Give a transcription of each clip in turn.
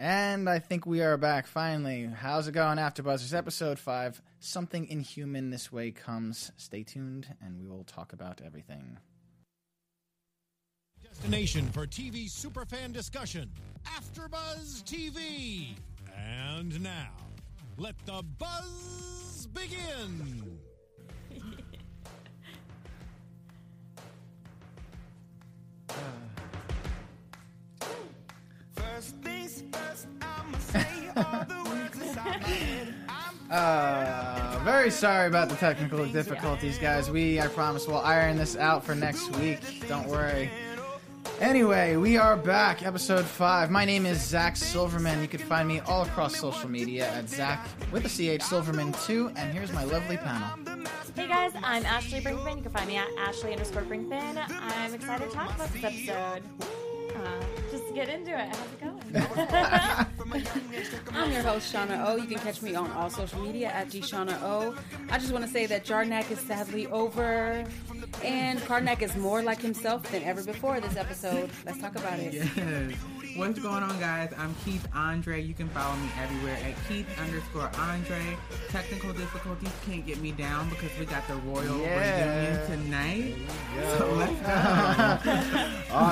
And I think we are back finally. How's it going, After Buzzers? Episode 5. Something inhuman this way comes. Stay tuned, and we will talk about everything. Destination for TV superfan discussion, AfterBuzz TV. And now, let the buzz begin. First Uh, very sorry about the technical difficulties, guys. We, I promise, will iron this out for next week. Don't worry. Anyway, we are back, episode 5. My name is Zach Silverman. You can find me all across social media at Zach with a CH Silverman 2. And here's my lovely panel. Hey guys, I'm Ashley Brinkman. You can find me at Ashley underscore Brinkman. I'm excited to talk about this episode. Just to get into it. How's it going? I'm your host, Shawna O. You can catch me on all social media at Shawna O. I just want to say that Jarnac is sadly over, and Karnak is more like himself than ever before this episode. Let's talk about it. Yes. What's going on, guys? I'm Keith Andre. You can follow me everywhere at Keith underscore Andre. Technical difficulties can't get me down because we got the royal Yeah. reunion tonight. So let's go.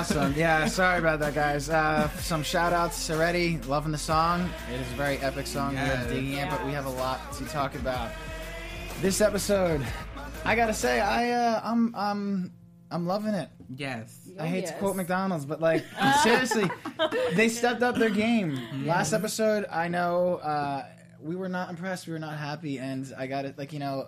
Awesome. Yeah, sorry about that, guys. Uh, some shout outs already. Loving the song. It is a very epic song. Yes. We're digging it, but we have a lot to talk about. This episode, I gotta say, I uh, I'm I'm I'm loving it. yes. I hate to quote McDonald's, but like seriously, they stepped up their game. Last episode, I know uh, we were not impressed, we were not happy, and I got it. Like you know,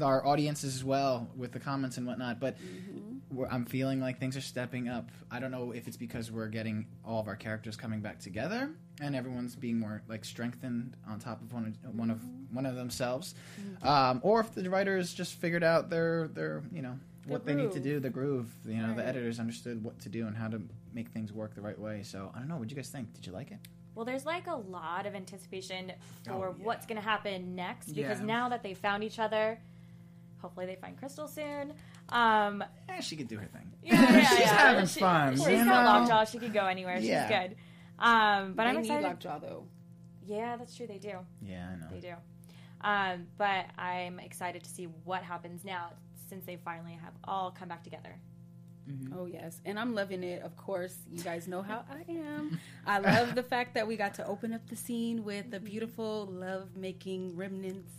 our audiences as well with the comments and whatnot. But we're, I'm feeling like things are stepping up. I don't know if it's because we're getting all of our characters coming back together and everyone's being more like strengthened on top of one of one of one of themselves, um, or if the writers just figured out their their you know what they need to do, the groove. You know, the editors understood what to do and how to make things work the right way. So I don't know. What do you guys think? Did you like it? well, there's like a lot of anticipation for Oh, yeah. what's going to happen next because Yeah. now that they found each other, hopefully they find Crystal soon. Um, Eh, she could do her thing. yeah, yeah, She's yeah. having She- fun. She's you got know? lockjaw. She could go anywhere. Yeah. She's good. Um, but they I'm need excited. Lockjaw though. Yeah, that's true. They do. Yeah, I know. They do. Um, but I'm excited to see what happens now since they finally have all come back together. Oh yes, and I'm loving it. Of course, you guys know how I am. I love the fact that we got to open up the scene with the beautiful love-making remnants.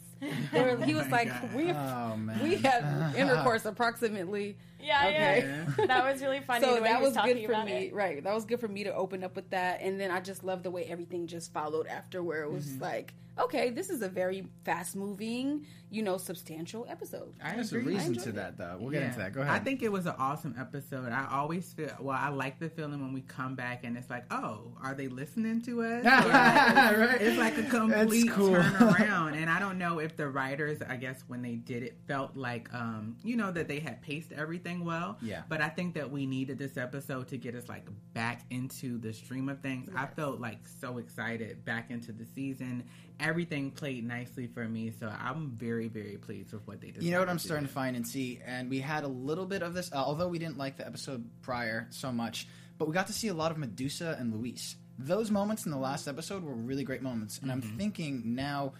Where he was like, God. "We Oh we had intercourse approximately." Yeah, Okay. yeah. that was really funny. so the way that he was talking good for me, it. right? That was good for me to open up with that, and then I just love the way everything just followed after, where it was Mm-hmm. like, okay, this is a very fast-moving, you know, substantial episode. I There's a reason to it. that, though. We'll get into that. Go ahead. I think it was an awesome episode. I always feel well. I like the feeling when we come back and it's like, oh, are they listening to us? Or like, Right. It's like a complete cool. turnaround. And I don't know if the writers, I guess, when they did it, felt like, um, you know, that they had paced everything well. Yeah. But I think that we needed this episode to get us like back into the stream of things. I felt like so excited back into the season. Everything played nicely for me, so I'm very, very pleased with what they did. You know what I'm starting to find and see, and we had a little bit of this, uh, although we didn't like the episode prior so much, but we got to see a lot of Medusa and Louise. Those moments in the last episode were really great moments, and I'm thinking now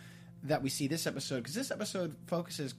that we see this episode, because this episode focuses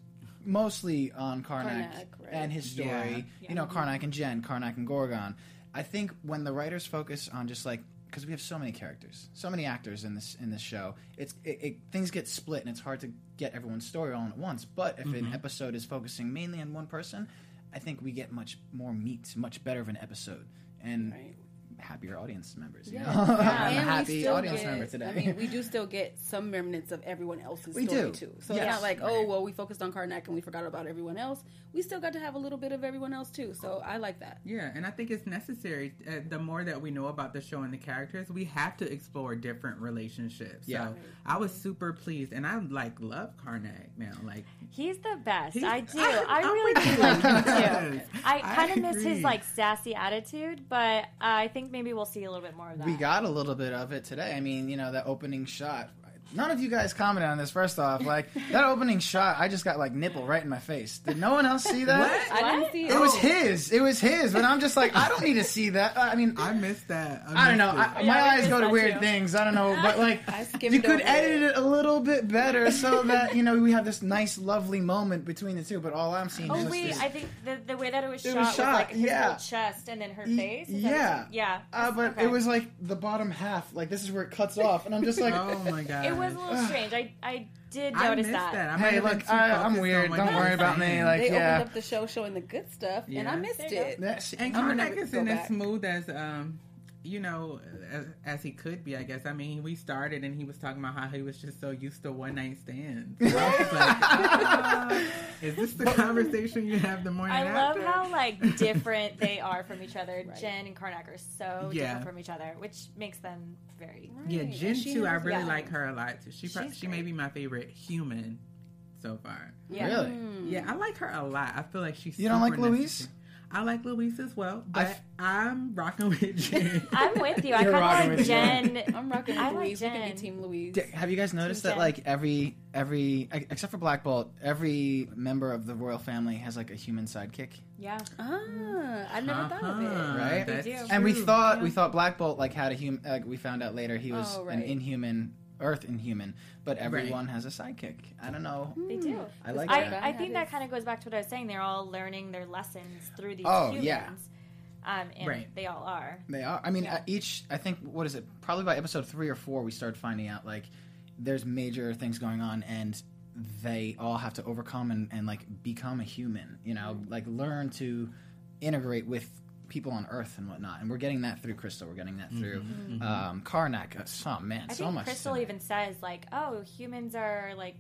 mostly on Karnak, Karnak, right. and his story. Yeah. You know, Karnak and Jen, Karnak and Gorgon. I think when the writers focus on just like because we have so many characters, so many actors in this in this show, it's it, it, things get split and it's hard to get everyone's story all at once. But if an mm-hmm. episode is focusing mainly on one person, I think we get much more meat, much better of an episode, and Right. Happier audience members. You Yeah. know? I'm a we happy audience get- member today. I mean, we do still get some remnants of everyone else's We story do. too. So Yes. it's not like, oh, well, we focused on Karnak and we forgot about everyone else. We still got to have a little bit of everyone else too. So I like that. Yeah, and I think it's necessary. Uh, the more that we know about the show and the characters, we have to explore different relationships. Yeah. So I was super pleased, and I like love Karnak now. Like, He's the best. He's- I do. I- I, I'm really do like him too. I I kind of miss his like sassy attitude, but I think maybe we'll see a little bit more of that. We got a little bit of it today. I mean, you know, that opening shot. None of you guys commented on this. First off, like that opening shot, I just got like nipple right in my face. Did no one else see that? What? I didn't see it. It was his. It was his. But I'm just like, I don't need to see that. I mean, I missed that. I don't know. I, it. my I eyes go to weird too. things. I don't know, but like I you could over edit it. it a little bit better so that you know we have this nice, lovely moment between the two. But all I'm seeing Oh is wait, this. I think the, the way that it was It shot was was, shot, like his yeah. whole chest and then her face. Is yeah. you're- yeah. Uh, but Okay. it was like the bottom half. Like this is where it cuts off, and I'm just like, oh my god. It was a little strange. I I did I notice missed that. that. I might hey, have been look, too I, I'm focused on weird. Don't worry about me. Like, They yeah. opened up the show showing the good stuff, and I missed There you go. it. That's- And I'm gonna Karnak go isn't back. as smooth as um, you know, as, as he could be. I guess. I mean, we started and he was talking about how he was just so used to one night stands. I like, ah, is this the conversation you have the morning I love how like different they are from each other. Right. Jen and Karnak are so Yeah. different from each other, which makes them very. Yeah, Jen she too. I really yeah. like her a lot too. She pro- She's she may be my favorite human so far. Yeah. Really? Mm. Yeah, I like her a lot. I feel like she's. You don't like super Louise? Necessary. I like Louise as well, I but f- I'm rocking with Jen. I'm with you. I You're kind rocking of like with Jen. Jen. I'm rocking I with like Louise. We can be Team Louise. D- Have you guys noticed that Jen. like every every ex- except for Black Bolt, every member of the royal family has like a human sidekick, Yeah. Ah, I never thought of Uh-huh. it. right? That's do. and we thought Yeah. we thought Black Bolt like had a human. Like we found out later he was Oh, an right. inhuman, Earth inhuman, but everyone has a sidekick. I don't know. They do. I like I, that. I think that kind of goes back to what I was saying. They're all learning their lessons through these Oh, humans. yeah. Um, and Right. they all are. They are. I mean, Yeah. uh, each. I think what is it? Probably by episode three or four, we started finding out like there's major things going on, and they all have to overcome and, and like become a human. You know, Mm-hmm. like learn to integrate with people on Earth and whatnot. And we're getting that through Crystal. We're getting that through um, Karnak. Uh, So man, Mm-hmm. I so think much. Crystal to- even says like, "Oh, humans are like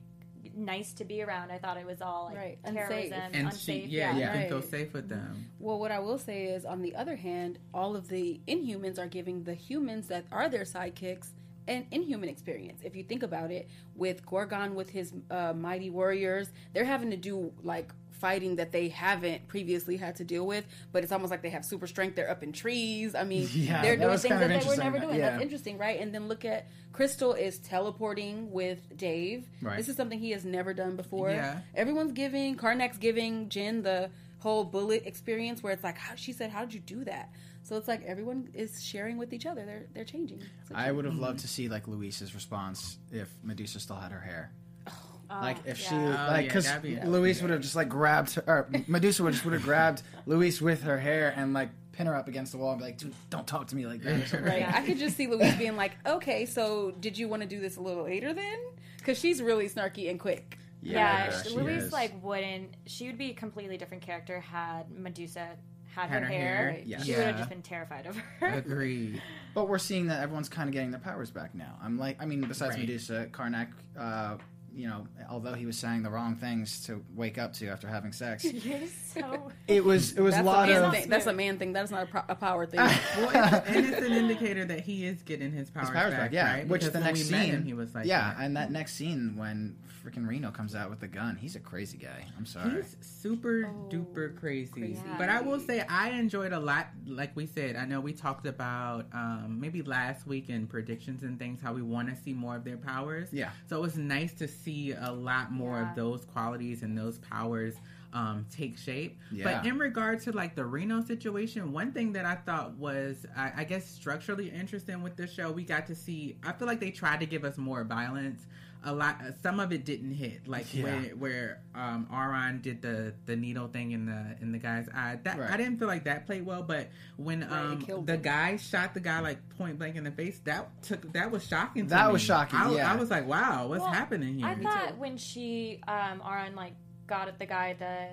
nice to be around." I thought it was all like Right, unsafe. terrorism, and unsafe. she, yeah, Yeah. you can feel safe with them. Well, what I will say is, on the other hand, all of the Inhumans are giving the humans that are their sidekicks an inhuman experience. If you think about it, with Gorgon with his uh, mighty warriors, they're having to do like fighting that they haven't previously had to deal with. But it's almost like they have super strength. They're up in trees. I mean, Yeah, they're doing things that they were never doing. Yeah. That's interesting, right? And then look at Crystal is teleporting with Dave. Right. This is something he has never done before. Yeah. Everyone's giving Karnak's giving Jen the whole bullet experience where it's like how she said, How did you do that? So it's like everyone is sharing with each other. They're they're changing. So I would have loved to see like Louise's response if Medusa still had her hair. Oh, Like if she yeah. Oh, like because that'd be- Louise would have just like grabbed her, or Medusa would just would have grabbed Louise with her hair and like pin her up against the wall and be like, dude, don't talk to me like that. Right. Yeah. I could just see Louise being like, Okay, so did you want to do this a little later then? Because she's really snarky and quick. Yeah, she she- Louise like wouldn't. She would be a completely different character had Medusa had, Had her, her hair. hair, yeah. She would have just been terrified of her. Agreed. But we're seeing that everyone's kind of getting their powers back now. I'm like, I mean, besides Right. Medusa, Karnak, uh, you know, although he was saying the wrong things to wake up to after having sex, You're so. it was it was That's a lot man of thing. That's a man thing. That's not a, pro- a power thing. Well, it's, and it's an indicator that he is getting his powers, his powers back, yeah. right? Which Because the next scene, him, he was like, yeah, that. and that next scene when freaking Reno comes out with the gun, he's a crazy guy. I'm sorry. He's super Oh, duper crazy. crazy. But I will say I enjoyed a lot like we said. I know we talked about um, maybe last week in predictions and things how we want to see more of their powers. Yeah. So it was nice to see a lot more Yeah. of those qualities and those powers um, take shape. Yeah. But in regard to like the Reno situation, one thing that I thought was I, I guess structurally interesting with this show, we got to see. I feel like they tried to give us more violence. A lot, some of it didn't hit. Like Yeah. where where um, Auran did the the needle thing in the in the guy's eye. That Right. I didn't feel like that played well. But when Right, um, the him. guy shot the guy like point blank in the face, that took that was shocking. To me. That me. was shocking, I, yeah. I was like, wow, what's Well, happening here? I thought when she um Auran like got at the guy the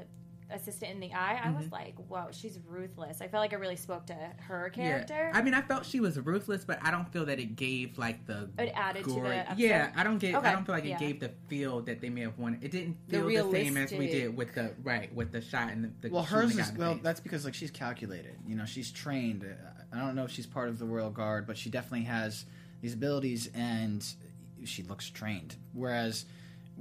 assistant in the eye, I Mm-hmm. was like, whoa, she's ruthless. I felt like it really spoke to her character. Yeah. I mean, I felt she was ruthless, but I don't feel that it gave like the It added to the episode? Yeah, I don't get. Okay, I don't feel like it yeah. gave the feel that they may have wanted. It didn't feel the, same as we did with the right with the shot and the, the well, hers is well. That's because like she's calculated. You know, she's trained. Uh, I don't know if she's part of the royal guard, but she definitely has these abilities, and she looks trained. Whereas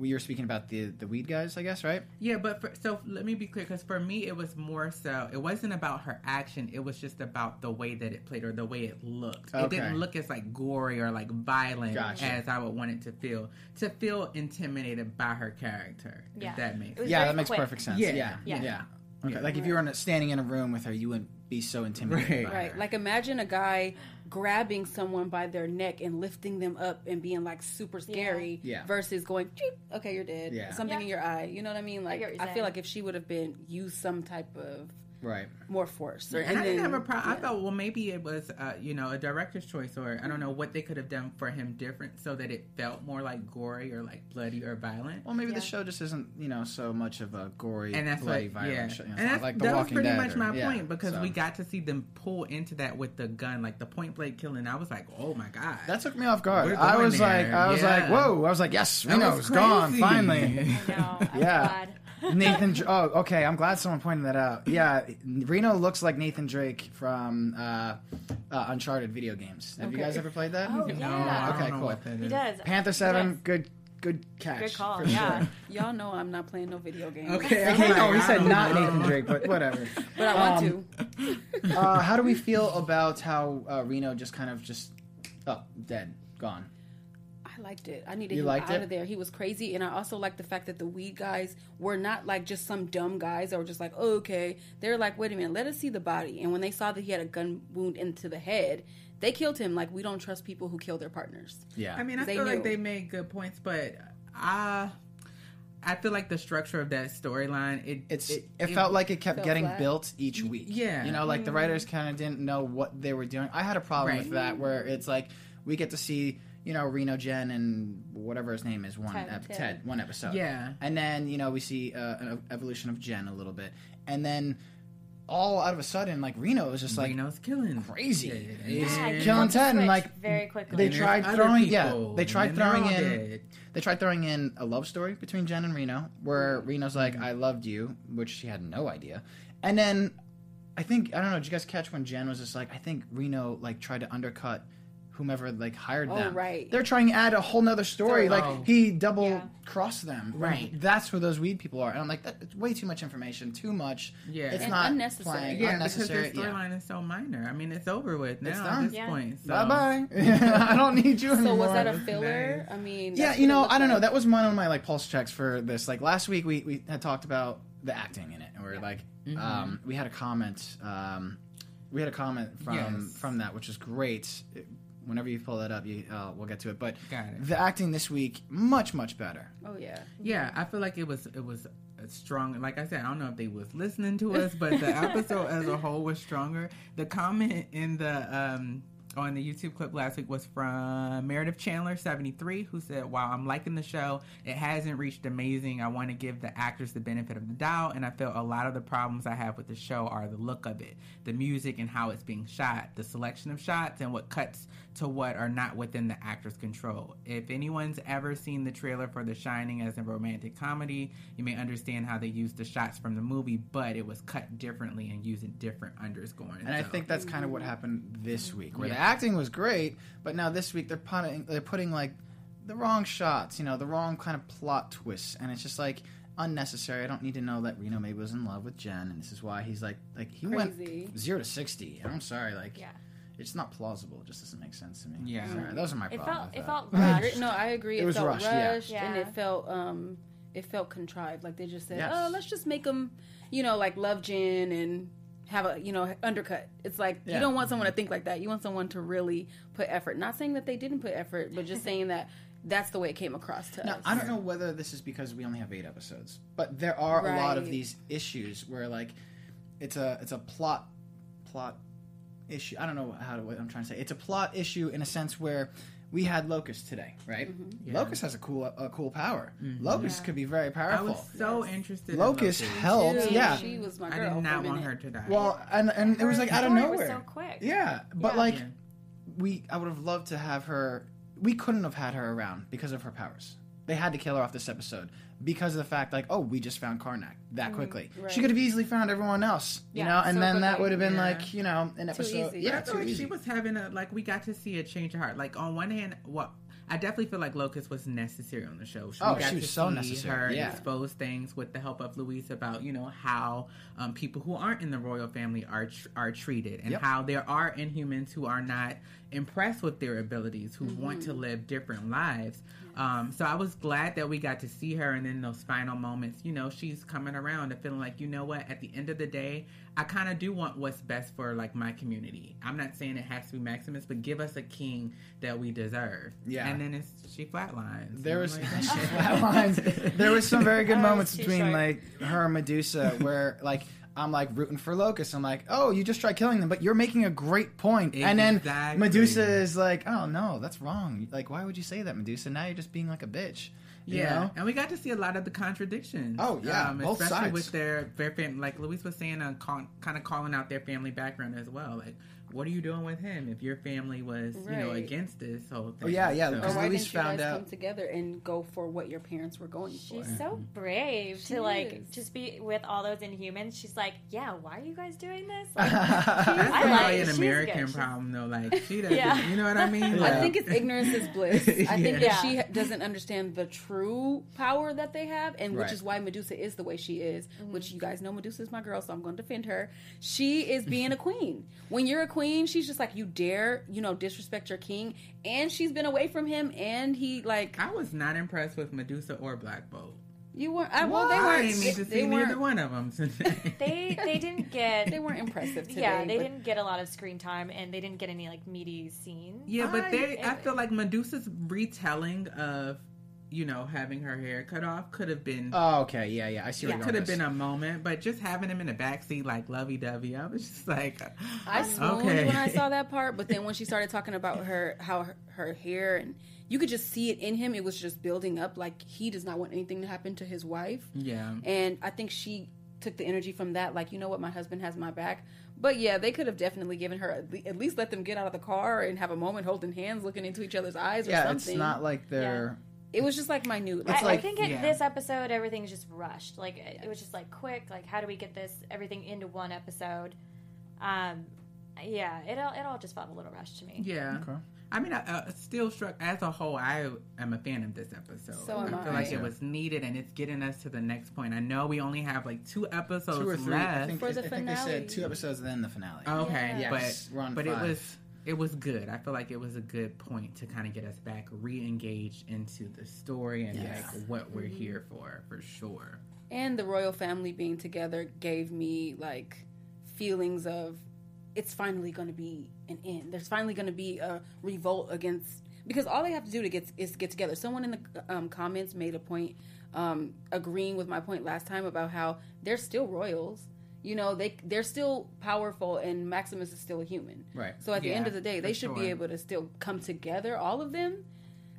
we were speaking about the the weed guys, I guess, right? Yeah, but for, so let me be clear because for me it was more so it wasn't about her action. It was just about the way that it played or the way it looked. It didn't look as like gory or like violent Gotcha. as I would want it to feel. To feel intimidated by her character. Yeah. If that makes sense. Yeah, that makes quick. perfect sense. Yeah. Yeah, yeah. Yeah. Okay, Yeah. like if you were in a, standing in a room with her, you wouldn't be so intimidated. Right. by Right. her. Like imagine a guy grabbing someone by their neck and lifting them up and being like super scary Yeah. versus going, "Cheep, okay, you're dead. Yeah. Something Yeah. in your eye. You know what I mean? Like get I, feel like if she would have been used some type of right. more force. Or, And I didn't then- have a problem. I thought, well, maybe it was, uh, you know, a director's choice, or I don't know what they could have done for him different, so that it felt more like gory or like bloody or violent. Well, maybe Yeah. the show just isn't, you know, so much of a gory, and that's bloody, what, violent yeah, show. You know, and that's, like The that was pretty Dead much or- my yeah, point because so. we got to see them pull into that with the gun, like the point blank killing. I was like, oh my god, That took me off guard. I going was like, I was like, whoa! I was like, yes, we That Reno's was gone finally. I know. I'm Yeah. glad. Nathan. Dr- Oh, okay. I'm glad someone pointed that out. Yeah, Reno looks like Nathan Drake from uh, uh, Uncharted video games. Have you Okay. guys ever played that? Oh, no, yeah. I Okay, don't know cool. what that He is. does. Panther Seven. does. Good, good catch. Good call. for Yeah. sure. Y'all know I'm not playing no video games. Okay, I'm Okay, no, he I said don't not know. Nathan Drake, but whatever. But I want Um, to. Uh, how do we feel about how uh, Reno just kind of just oh dead, gone? I liked it. I needed You him liked out it? of there. He was crazy, and I also liked the fact that the weed guys were not like just some dumb guys that were just like, oh, okay. They're like, wait a minute, let us see the body. And when they saw that he had a gun wound into the head, they killed him. Like we don't trust people who kill their partners. Yeah. I mean, I They feel like they made good points, but I, I feel like the structure of that storyline, it it's it, felt like it kept getting flat. built each week. yeah. you know, like the writers mm-hmm. kind of didn't know what they were doing. I had a problem Right. with that, where it's like we get to see you know Reno, Jen, and whatever his name is one Ted. ep- Ted. Ted one episode. Yeah. and then you know we see uh, an evolution of Jen a little bit, and then all out of a sudden, like Reno is just like Reno's killing crazy. Yeah, He's Yeah, killing flipped the Ted, and like very quickly. they tried other throwing yeah they tried throwing in dead. they tried throwing in a love story between Jen and Reno where Reno's like I loved you which she had no idea and then I think I don't know did you guys catch when Jen was just like I think Reno like tried to undercut whomever like hired Oh, them right. they're trying to add a whole nother story Story. like Oh. he double Yeah. crossed them Right. that's where those weed people are and I'm like that's way too much information too much Yeah. it's And not unnecessary. playing Yeah, unnecessary because the yeah. storyline is so minor. I mean, it's over with now done. at this Yeah. point. So. bye bye I don't need you anymore So was that a filler? nice. I mean, Yeah, you know, I don't know. That was one of my like pulse checks for this. Like last week, we, we had talked about the acting in it, and we are like, Mm-hmm. um, we had a comment. Um, we had a comment from Yes. from that, which is great. It- whenever you pull that up, you uh, we'll get to it. But Got it. the acting this week much much better. Oh yeah. Yeah, I feel like it was it was strong. Like I said, I don't know if they was listening to us, but the episode as a whole was stronger. The comment in the um on the YouTube clip last week was from Meredith Chandler seventy three, who said, "While I'm liking the show, it hasn't reached amazing. I want to give the actors the benefit of the doubt, and I feel a lot of the problems I have with the show are the look of it, the music, and how it's being shot, the selection of shots, and what cuts." To what are not within the actor's control. If anyone's ever seen the trailer for The Shining as a romantic comedy, you may understand how they used the shots from the movie, but it was cut differently and using different underscoring. And I think that's kind of what happened this week, where the Yeah. Acting was great, but now this week they're putting they're putting like the wrong shots, you know, the wrong kind of plot twists, and it's just like unnecessary. I don't need to know that Reno maybe was in love with Jen, and this is why he's like like he Crazy. went zero to sixty. I'm sorry, like Yeah. it's not plausible. It just doesn't make sense to me. Yeah. Sorry, those are my It problems. felt it felt rushed. No, I agree. It It, was felt rushed, rushed, yeah. and Yeah. it felt um, it felt contrived. Like they just said, Yes. "Oh, let's just make them, you know, like love Jen and have a, you know, undercut." It's like Yeah. you don't want someone to think like that. You want someone to really put effort. Not saying that they didn't put effort, but just saying that that's the way it came across to Now, us. I don't know whether this is because we only have eight episodes, but there are a lot of these issues where like it's a it's a plot plot issue. I don't know how to, what I'm trying to say. It's a plot issue in a sense where we had Locust today, right? Mm-hmm. Yeah. Locust has a cool a cool power. Locust Yeah. could be very powerful. I was so interested. Locust in Locust. helped, Too. yeah. she was my I did not want minute. her to die. Well, and and it was like out of nowhere. Was so quick. Yeah, but Yeah. like Yeah. we, I would have loved to have her. We couldn't have had her around because of her powers. They had to kill her off this episode because of the fact, like, oh, we just found Karnak that quickly. Mm, right. She could have easily found everyone else, you Yeah, know, and so then that would have been Yeah. like, you know, an episode. easy. Yeah, I feel too like easy. she was having a like we got to see a change of heart. Like on one hand, what I definitely feel like Locust was necessary on the show. Oh, got she was to so see necessary, Her yeah. expose things with the help of Louise about you know how um, people who aren't in the royal family are tr- are treated, and Yep. how there are Inhumans who are not impressed with their abilities, who want Mm-hmm. to live different lives. Um, so I was glad that we got to see her, and then those final moments, you know, she's coming around and feeling like, you know what, at the end of the day, I kind of do want what's best for like my community. I'm not saying it has to be Maximus, but give us a king that we deserve. Yeah. and then it's she flatlines. There was I'm like, flatlines. There was some very good moments between short. like her and Medusa where like I'm like rooting for Locust. I'm like, oh, you just try killing them, but you're making a great point. And then Medusa is like, oh no, that's wrong. Like, why would you say that, Medusa? Now you're just being like a bitch. You Yeah, know? and we got to see a lot of the contradictions. Oh, yeah, both especially sides. with their their fam- like Louise was saying, uh, call, kind of calling out their family background as well. Like, what are you doing with him if your family was you know against this whole thing? Oh, yeah, yeah, because Or why didn't you found guys out- come together and go for what your parents were going for? She's so brave She to like just be with all those Inhumans. She's like, yeah, why are you guys doing this? Like, That's I probably like- an she's American good. Problem though. Like she doesn't, Yeah. you know what I mean? Yeah. I think it's ignorance is bliss. I think Yeah. that she doesn't understand the true power that they have, and which is why Medusa is the way she is. Mm-hmm. Which you guys know, Medusa is my girl, so I'm going to defend her. She is being a queen. When you're a queen, she's just like you dare, you know, disrespect your king, and she's been away from him, and he like I was not impressed with Medusa or Black Bolt. you weren't. I, well, they weren't. didn't need to they see weren't. neither one of them today. they they didn't get They weren't impressive today. yeah they but- didn't get a lot of screen time and they didn't get any like meaty scenes. Yeah, but I- they I feel like Medusa's retelling of you know having her hair cut off could have been Oh, okay, yeah, yeah. I see where it could have been a moment, but just having him in the backseat like lovey dovey, I was just like, I uh, swooned Okay. when I saw that part, but then when she started talking about her how her, her hair and you could just see it in him, it was just building up. Like he does not want anything to happen to his wife, yeah, and I think she took the energy from that. Like you know what, my husband has my back. But yeah, they could have definitely given her at least let them get out of the car and have a moment holding hands, looking into each other's eyes or Yeah, something. it's not like they're. It was just like minute. I, Like, like- I think in yeah. this episode everything's just rushed. Like it, it was just like quick. Like how do we get this everything into one episode? Um, yeah, it all it all just felt a little rushed to me. yeah. Okay. I mean, I, uh, still struck as a whole. I am a fan of this episode. So am I feel I. like it was needed, and it's getting us to the next point. I know we only have like two episodes Two or three. left. I think, For the I think they said two episodes and then the finale. Okay, Yeah. Yes, but we're on but it was it was good. I feel like it was a good point to kind of get us back re-engaged into the story and Yes. like what we're here for, for sure. and the royal family being together gave me like feelings of it's finally going to be an end. There's finally going to be a revolt against because all they have to do to get is get together. Someone in the um, comments made a point um, agreeing with my point last time about how they're still royals. You know, they they're still powerful, and Maximus is still a human. Right. So at the end of the day, they for should be able to still come together, all of them.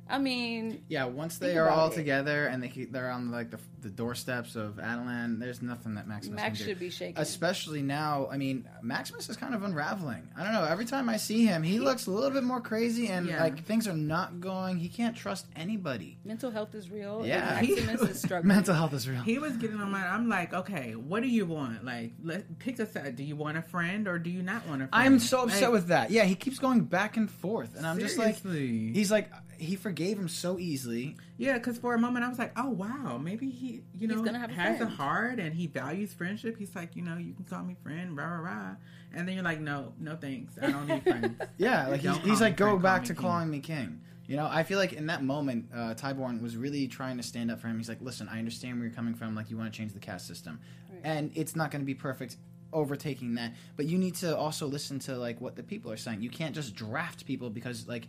I mean, Yeah, once they are all it. together and they keep, they're on like the, the doorsteps of Attilan, there's nothing that Maximus Max can do. should be shaking. Especially now, I mean, Maximus is kind of unraveling. I don't know. Every time I see him, he looks a little bit more crazy, and Yeah. like things are not going. He can't trust anybody. Mental health is real. Yeah. and Maximus is struggling. Mental health is real. He was getting on my. I'm like, okay, what do you want? Like, let pick a side. Do you want a friend or do you not want a friend? I'm so upset Like, with that. Yeah, he keeps going back and forth, and I'm just like, he's like, he forgave him so easily. Yeah, because for a moment I was like, oh wow, maybe he, you know, gonna have a has a heart and he values friendship. He's like, you know, you can call me friend, rah rah rah. And then you're like, no, no thanks, I don't need friends. Yeah, like he's, he's like, me go Frank, back me to king." calling me king. You know, I feel like in that moment, uh, Tyborn was really trying to stand up for him. He's like, listen, I understand where you're coming from. Like, you want to change the caste system, and it's not going to be perfect overtaking that. But you need to also listen to like what the people are saying. You can't just draft people because like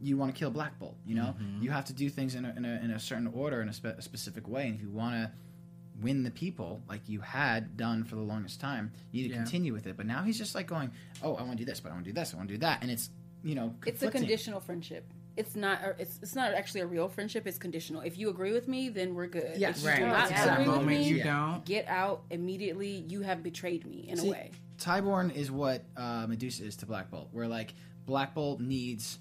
you want to kill Black Bolt. You know, Mm-hmm. you have to do things in a, in a, in a certain order in a, spe- a specific way. And if you want to win the people like you had done for the longest time, you need to Yeah. continue with it. But now he's just like going, oh, I want to do this, but I want to do this, I want to do that, and it's you know, it's a conditional friendship. It's not. or It's it's not actually a real friendship. It's conditional. If you agree with me, then we're good. Yes. If right. do not yeah. Agree with me, you don't. get out immediately. You have betrayed me in See, a way. Tyborn is what uh, Medusa is to Black Bolt, where like Black Bolt needs,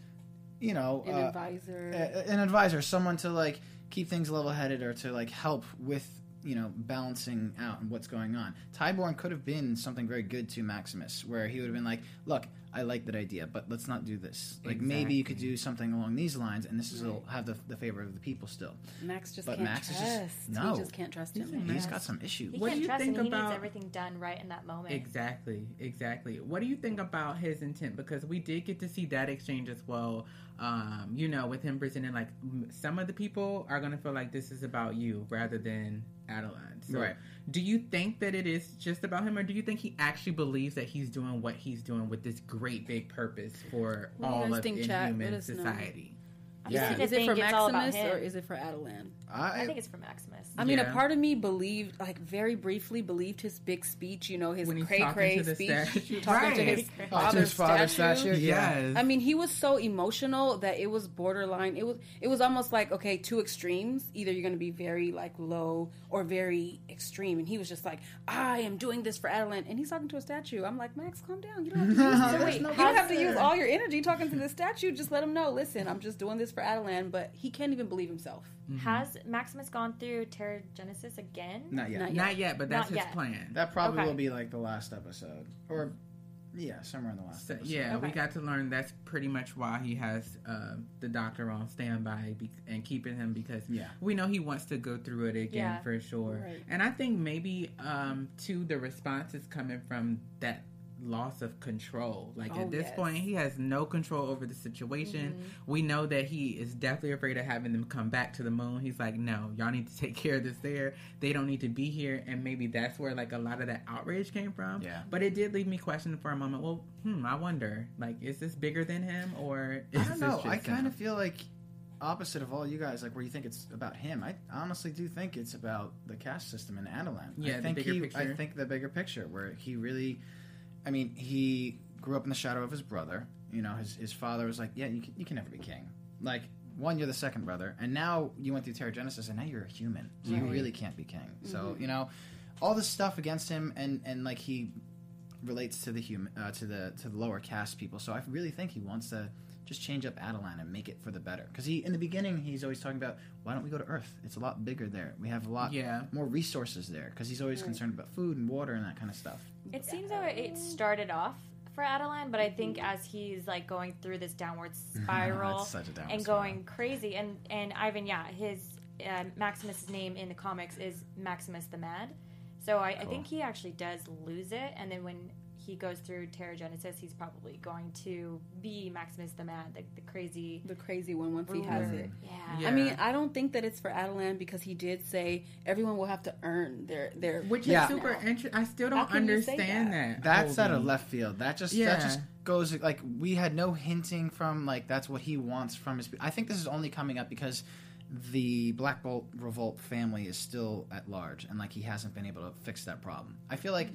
you know, An uh, advisor. a- an advisor, someone to like keep things level headed or to like help with you know balancing out and what's going on. Tyborn could have been something very good to Maximus, where he would have been like, "Look, I like that idea, but let's not do this. Like maybe you could do something along these lines, and this is will have the, the favor of the people still." Max just But can't Max is trust. just- no. He just can't trust him. He's got some issues. He What do can't you trust think and he about- needs everything done right in that moment. Exactly, exactly. What do you think about his intent? Because we did get to see that exchange as well. Um, you know, with him presenting like some of the people are gonna feel like this is about you rather than Attilan. So, Right. do you think that it is just about him, or do you think he actually believes that he's doing what he's doing with this great big purpose for What all of think, chat? Let inhuman us know. society? Yeah. Is it for it's all about Maximus or is it for Attilan? I, I think it's for Maximus. I mean, Yeah. a part of me believed, like, very briefly believed his big speech. You know, his When he's cray cray speech, statue. talking to his to father's, his father's statue. statue? Yeah. Yes. I mean, he was so emotional that it was borderline. It was it was almost like okay, two extremes. Either you're going to be very like low or very extreme, and he was just like, "I am doing this for Attilan," and he's talking to a statue. I'm like, Max, calm down. You don't have to use, So wait, you don't have to use all your energy talking to the statue. Just let him know. Listen, I'm just doing this for Attilan, but he can't even believe himself. Has Maximus gone through Terrigenesis again? not yet. Not yet. Not yet, but that's Not his yet. plan. That probably Okay. will be like the last episode, or yeah, somewhere in the last. So, episode. yeah, we got to learn that's pretty much why he has uh, the doctor on standby be- and keeping him because Yeah. we know he wants to go through it again Yeah. for sure. Right. And I think maybe um, too the response is coming from that loss of control. Like Oh, at this yes. point, he has no control over the situation. Mm-hmm. We know that he is definitely afraid of having them come back to the moon. He's like, no, y'all need to take care of this there. They don't need to be here. And maybe that's where like a lot of that outrage came from. Yeah. But it did leave me questioning for a moment. Well, hmm, I wonder, like, is this bigger than him or is I don't this know. just I kind of feel like opposite of all you guys, like where you think it's about him. I honestly do think it's about the caste system in Attilan. Yeah, I the bigger he. I think the bigger picture, where he really, I mean, he grew up in the shadow of his brother. You know, his his father was like, "Yeah, you can, you can never be king." Like one, you're the second brother, and now you went through Terrigenesis, and now you're a human, so you really can't be king. So you know, all this stuff against him, and and like he relates to the human uh, to the to the lower caste people. So I really think he wants to just change up Attilan and make it for the better. Because he in the beginning he's always talking about why don't we go to Earth? It's a lot bigger there. We have a lot Yeah. more resources there. Because he's always concerned about food and water and that kind of stuff. It seems though it started off for Attilan, but I think as he's like going through this downward spiral such a downward and spiral. going crazy, and and Ivan, yeah, his uh, Maximus's name in the comics is Maximus the Mad. So I, I think he actually does lose it, and then when he goes through Terrigenesis, he's probably going to be Maximus the Mad, the, the crazy. The crazy one once he has it. Yeah. Yeah. I mean, I don't think that it's for Attilan because he did say everyone will have to earn their their Which Yeah. is super interesting. I still don't can you say understand that? that. That's out of left field. That just Yeah. that just goes like we had no hinting from like that's what he wants from his. I think this is only coming up because the Black Bolt Revolt family is still at large and like he hasn't been able to fix that problem. I feel like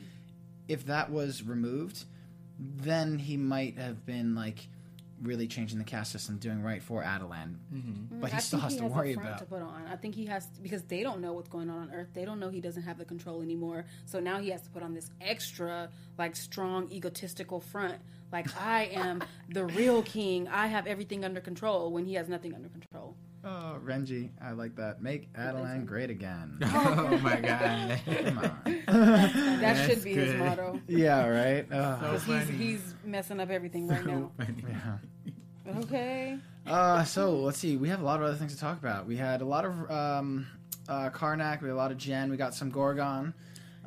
if that was removed, then he might have been like really changing the caste system, doing right for Attilan. Mm-hmm. But mm, he I still has he to has a worry front about. to put on. I think he has to, because they don't know what's going on on Earth. They don't know he doesn't have the control anymore. So now he has to put on this extra, like, strong, egotistical front. Like I am the real king. I have everything under control when he has nothing under control. Oh, Renji, I like that. Make Attilan great again. oh my god. Come on. That That's should be his motto. yeah, right. So Uh, he's, he's messing up everything right now. funny. yeah. Okay. Uh, so let's see. We have a lot of other things to talk about. We had a lot of um, uh, Karnak. We had a lot of Jen. We got some Gorgon.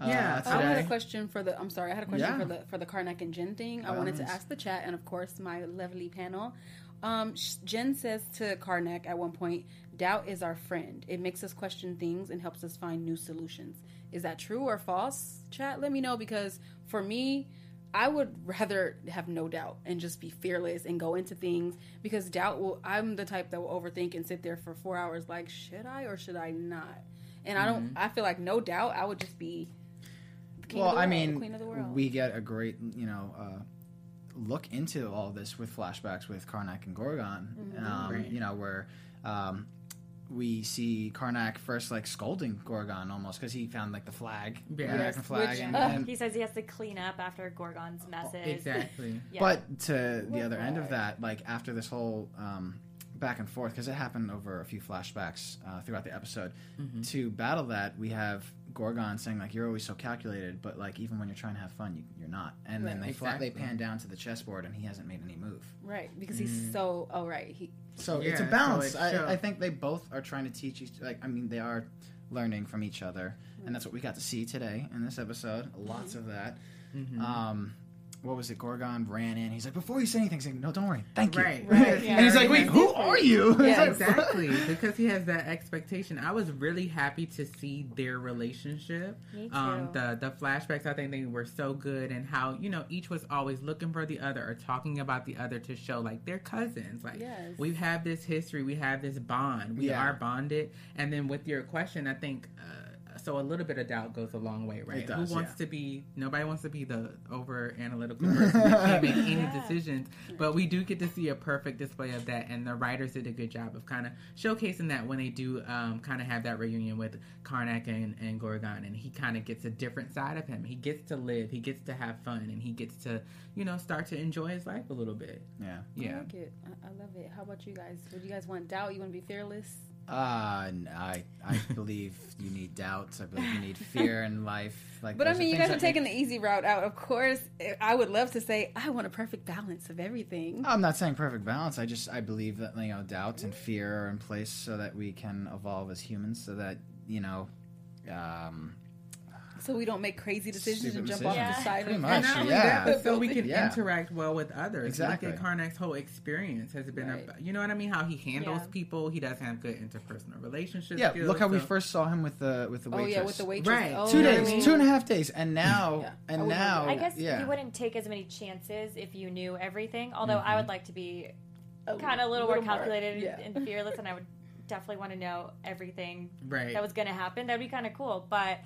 Uh, Yeah, Oh, I had a question for the. I'm sorry, I had a question Yeah. for the for the Karnak and Jen thing. I By all wanted to ask the chat and of course my lovely panel. Um, Jen says to Karnak at one point, "Doubt is our friend. It makes us question things and helps us find new solutions." Is that true or false? Chat, let me know because for me, I would rather have no doubt and just be fearless and go into things because doubt will. I'm the type that will overthink and sit there for four hours. Like, should I or should I not? And I don't. I feel like no doubt. I would just be. the king of Well, I mean, queen of the world. we get a great, you know, uh, look into all this with flashbacks with Karnak and Gorgon. Mm-hmm. Um, Right. You know, where um, we see Karnak first like scolding Gorgon almost because he found like the flag, the American Yes, flag, which, and, uh, and- he says he has to clean up after Gorgon's messes. Exactly. Yeah. But to the What other end of that, like after this whole um, back and forth because it happened over a few flashbacks uh, throughout the episode. Mm-hmm. To battle that, we have Gorgon saying like you're always so calculated, but like even when you're trying to have fun, you, you're not. And then Right. they flat, they pan down to the chessboard, and he hasn't made any move. Right, because he's so. Oh, right. He. So Yeah, it's a so balance. it I, I think they both are trying to teach each. Like I mean, they are learning from each other, and that's what we got to see today in this episode. Lots of that. Mm-hmm. Um, what was it? Gorgon ran in. He's like, before you say anything, he's like, no, don't worry, thank you. Right. Right. Yeah. And he's like, wait, who are you? Yeah, like, exactly because he has that expectation. I was really happy to see their relationship. Me Um, too. the the flashbacks, I think they were so good, and how you know each was always looking for the other or talking about the other to show like they're cousins. Like Yes. we have this history, we have this bond, we Yeah. are bonded. And then with your question, I think. Uh, so a little bit of doubt goes a long way, right? does, Who wants yeah. to be? Nobody wants to be the over analytical person who can't make any Yeah. decisions. But we do get to see a perfect display of that, and the writers did a good job of kind of showcasing that when they do um, kind of have that reunion with Karnak and, and Gorgon, and he kind of gets a different side of him. He gets to live, he gets to have fun, and he gets to, you know, start to enjoy his life a little bit. yeah. yeah. I Yeah. like it. I, I love it. How about you guys? Would you guys want doubt? You want to be fearless? Uh, no, I I believe you need doubts. I believe you need fear in life. Like, But I mean, you guys are that make- taking the easy route out. Of course, I would love to say I want a perfect balance of everything. I'm not saying perfect balance. I just I believe that you know doubt and fear are in place so that we can evolve as humans. So that you know, um, So we don't make crazy decisions Stupid and jump decisions. off the side Pretty of much. And not only yeah. that, but so we can Yeah. interact well with others. Exactly. Look at Karnak's whole experience has been, Right. a, you know what I mean? How he handles Yeah. people. He does have good interpersonal relationships. yeah. skills, Look how we first saw him with the with the waitress. Oh yeah, with the waitress. Right. Oh, Two You know I days, mean? two and a half days, and now Yeah. And wouldn't now I guess yeah. you wouldn't take as many chances if you knew everything. Although I Mm-hmm. would like to be A kind of a little, more calculated Yeah. and fearless, and I would definitely want to know everything Right. that was going to happen. That'd be kind of cool. But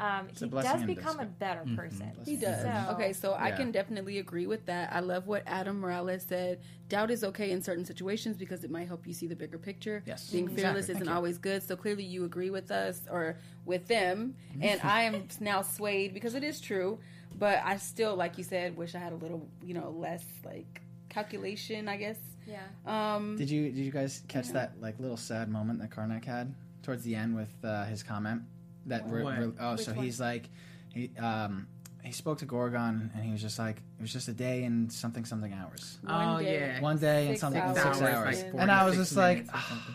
um, he does become a disgrace. better Mhm. person. He does. So- Okay, so I can definitely agree with that. I love what Adam Morales said. Doubt is okay in certain situations because it might help you see the bigger picture. Yes. Being fearless Thank isn't you. always good. So clearly you agree with us or with them. And I am now swayed because it is true. But I still, like you said, wish I had a little, you know, less like calculation, I guess. Yeah. Um, Did you did you guys catch that like little sad moment that Karnak had towards the end with uh, his comment? That re- What? re- oh, Which so one? he's like he um he spoke to Gorgon and he was just like it was just a day and something something hours. one Oh, day- yeah. One day and Six something hours, six hours. forty and I was 46 just like minutes or something.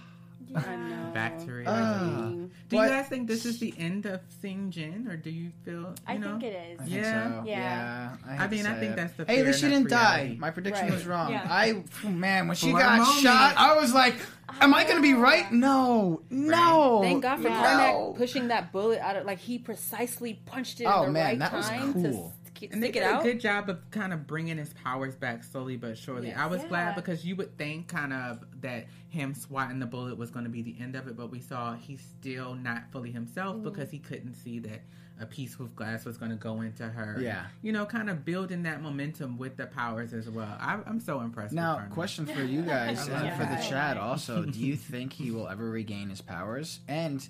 I know. Back to reality. Ah. Do But- you guys think this is the end of Seeing Jen, or do you feel? You I know? think it is. I think Yeah. so. Yeah. Yeah. I hate to mean, I think it. that's the Hey, fair at least she didn't die. My prediction Right. was wrong. Yeah. I man, when she For got moment. shot, I was like, "Am I going to be right? No, no." Thank God for no. Karnak pushing that bullet out of like he precisely punched it Oh, at the man, right that was time cool. To st- And they stick it did a good job of kind of bringing his powers back slowly but surely. Yes. I was Yeah. glad because you would think kind of that him swatting the bullet was going to be the end of it, but we saw he's still not fully himself Mm-hmm. because he couldn't see that a piece of glass was going to go into her. Yeah. you know, kind of building that momentum with the powers as well. I, I'm so impressed. Now, with question for you guys I and love for the that. chat also: Do you think he will ever regain his powers? And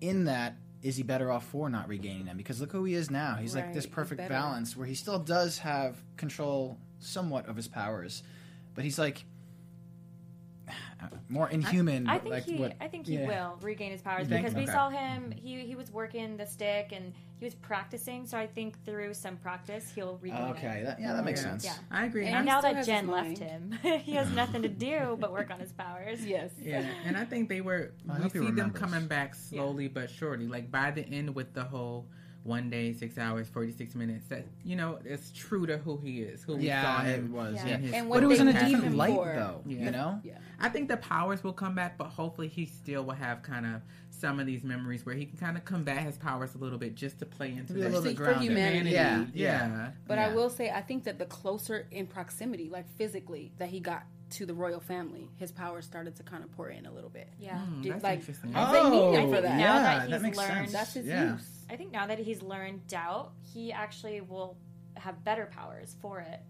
in that, is he better off for not regaining them? Because look who he is now. He's like this perfect balance where he still does have control somewhat of his powers, but he's like more inhuman. I but think like he, what- I think he yeah. will regain his powers You think? because we Okay. saw him. He he was working the stick and he was practicing. So I think through some practice he'll regain Okay, it. that, yeah, that makes Yeah. sense. Yeah. I agree. And And now that Jen his left him, he has nothing to do but work on his powers. Yes. Yeah, and I think they were. I we hope he see them coming back slowly but surely. Like by the end, with the whole one day, six hours, forty six minutes. That you know, it's true to who he is. Who we Yeah, saw it him was. Yeah. Yeah. in his And But what it was they in a need different light, for. though. Yeah. You know. Yeah. I think the powers will come back, but hopefully he still will have kind of some of these memories where he can kind of combat his powers a little bit just to play into Be the little bit For grounded. humanity. Yeah, Yeah. yeah. But I will say, I think that the closer in proximity, like physically, that he got to the royal family, his powers started to kind of pour in a little bit. Yeah. Hmm, Dude, that's like- interesting. Oh. They need him for that. Now Yeah, that that makes learned- sense. That's his yeah. use. I think now that he's learned doubt, he actually will have better powers for it.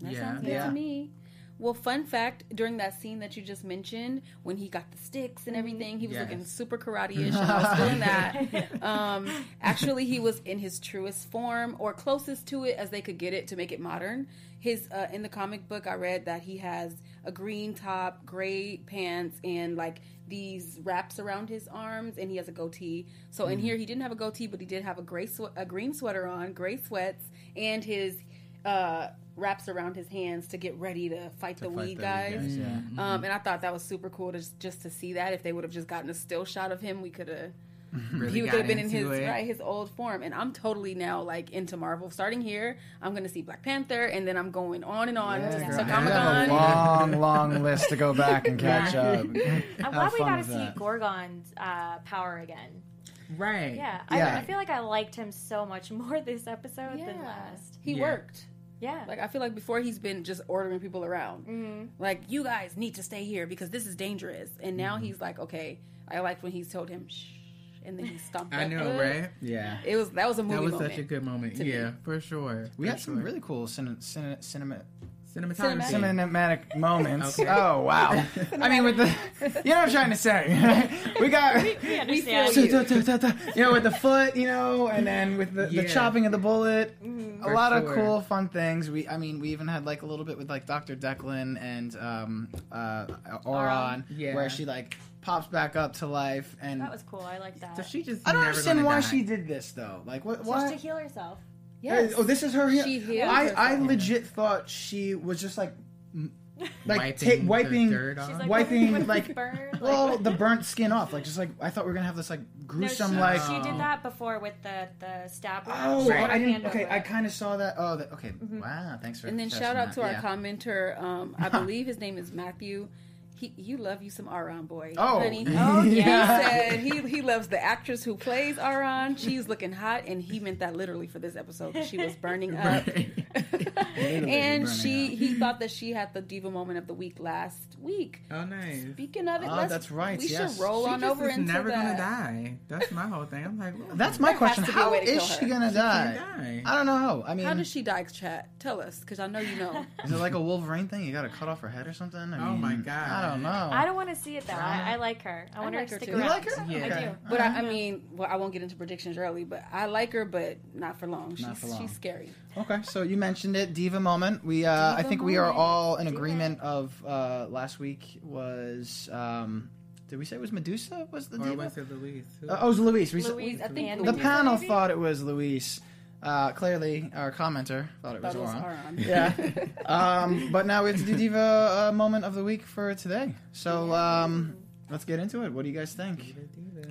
That Yeah. sounds good Yeah. to me. Well, fun fact: during that scene that you just mentioned, when he got the sticks and everything, he was Yes. looking super karate-ish. I was doing that. Um, actually, he was in his truest form, or closest to it as they could get it to make it modern. His uh, in the comic book, I read that he has a green top, gray pants, and like these wraps around his arms, and he has a goatee. So in here, he didn't have a goatee, but he did have a gray swe- a green sweater on, gray sweats, and his uh, wraps around his hands to get ready to fight the fight wee the wee guys. guys, yeah. Um, and I thought that was super cool to just, just to see that. If they would have just gotten a still shot of him, we could have. Really he could have been in his it. right his old form, and I'm totally now like into Marvel. Starting here, I'm going to see Black Panther, and then I'm going on and on Yeah, to, to I Comic have a Con. long, long list to go back and catch up. I'm glad we got to see that. Gorgon's uh, power again. Right. Yeah, Yeah. I, I feel like I liked him so much more this episode than last. He Yeah. worked. Yeah, Like I feel like before he's been just ordering people around. Mhm. Like you guys need to stay here because this is dangerous. And now he's like, okay. I liked when he told him shh, and then he stomped. I up. know, right? Yeah. It was that was a movie That was moment. such a good moment. to me. Yeah, for sure. We for had some really cool cin- cin- cinema cinematography. cinematic moments. Okay. Oh wow! I mean, with the you know what I'm trying to say. we got we understand. you know with the foot, you know, and then with the, the chopping of the bullet. A For lot of cool, fun things. We, I mean, we even had like a little bit with like Dr. Declan and um, uh, Auran, Yeah. where she like pops back up to life, and That was cool. I like that. So she just. I don't never understand why die. she did this though. Like what? Just Why? to heal herself. Yes. Oh, this is her. Heal- She healed I, I herself. legit thought she was just like, like wiping, ta- the wiping. dirt off. like Wiping, with like- burn. like- Well, the burnt skin off. Like just like I thought we were gonna have this like no, she, gruesome like. she did that before with the the stab. Oh, Right. I didn't. Okay, I kind of saw that. Oh, that, okay. Mm-hmm. Wow, thanks for. And then shout out that. to our Yeah. commenter. Um, I believe his name is Matthew. He, you love you some Auran boy, Oh. honey. Oh, yeah. He said he he loves the actress who plays Auran. She's looking hot, and he meant that literally for this episode. She was burning up, and burning she up. he thought that she had the diva moment of the week last week. oh, nice. Speaking of it, Oh, let's, that's right, We yes. should roll She on just over is into never that. gonna die. That's my whole thing. I'm like, well, That's my There question. has to be a How to is she gonna she die? die. I don't know. I mean, How does she die, chat? Tell us, because I know you know. is it like a Wolverine thing? You got to cut off her head or something? I Oh my God. I don't know. I don't want to see it though. I, I like her. I want like her her to stick too. You like her? Yeah. I do. But I, I mean, well, I won't get into predictions early, but I like her, but not for long. She's, Not for long. she's scary. Okay, so you mentioned it, diva moment. We, uh, I Diva think we are all in Diva. agreement of uh, last week was. Um, did we say it was Medusa? Was the Or diva? was it Louise? Uh, oh, it was Louise. We, Louise, I think and the Louise. panel thought it was Louise. Uh, clearly, our commenter thought it was Auran. Yeah. um, but now we have to do diva uh, moment of the week for today. So um, let's get into it. What do you guys think?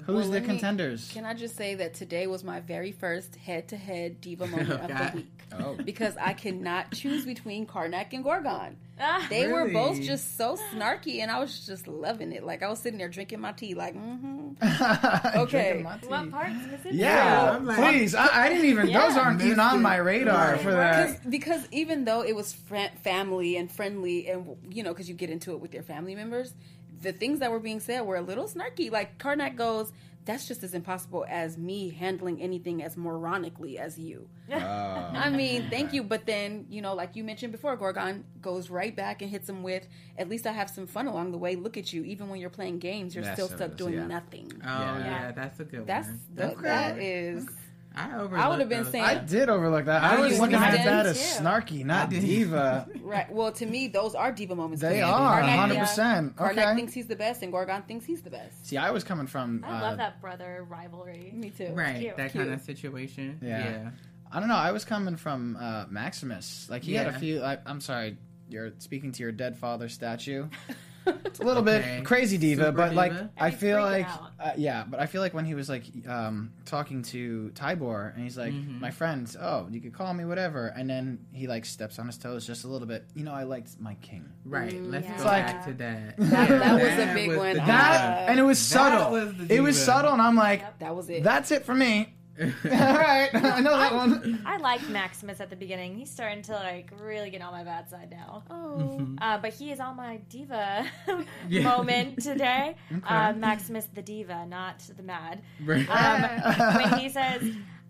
Who's Well, the let me- contenders? Can I just say that today was my very first head-to-head diva moment of the week Oh. because I cannot choose between Karnak and Gorgon. Ah, They were both just so snarky, and I was just loving it. Like I was sitting there drinking my tea, like, mm-hmm. Okay. Drinking my tea. what part specifically? Yeah, I'm like- please. I, I didn't even. Those aren't even on my radar Right. for that. Because, because even though it was fr- family and friendly, and you know, because you get into it with your family members, the things that were being said were a little snarky. Like Karnak goes, "That's just as impossible as me handling anything as moronically as you." Oh. I mean, thank you, but then you know, like you mentioned before, Gorgon goes right back and hits him with, "At least I have some fun along the way. Look at you. Even when you're playing games, you're Yes, still stuck doing yeah. nothing." Oh yeah. Yeah. that's a good That's one. that, Okay. that is. I overlooked I would have been those. saying- I did overlook that. I I was looking at too. that as snarky, not diva. Right. Well, to me, those are diva moments. They to me. are 100. yeah. percent Karnak thinks he's the best, and Gorgon thinks he's the best. See, I was coming from. I uh, love that brother rivalry. Me too. right Cute. that Cute. kind of situation. Yeah. Yeah. I don't know. I was coming from uh, Maximus. Like he had a few. I, I'm sorry. You're speaking to your dead father statue. It's a little Okay. bit crazy diva, Super but like? I feel like uh, yeah, but I feel like when he was like um, talking to Tibor and he's like, Mhm. "My friends, oh, you could call me whatever," and then he like steps on his toes just a little bit. You know, I liked my king. Right. Let's yeah. go Like- back to that. That- that was a big was one. That and it was That subtle. was the it was subtle, and I'm like, That was it. "That's it for me." All right, I know that one. I liked Maximus at the beginning. He's starting to like really get on my bad side now. oh. Uh, but he is on my diva moment today. Uh, Okay. Maximus the diva, not the mad. Right. Um, when he says,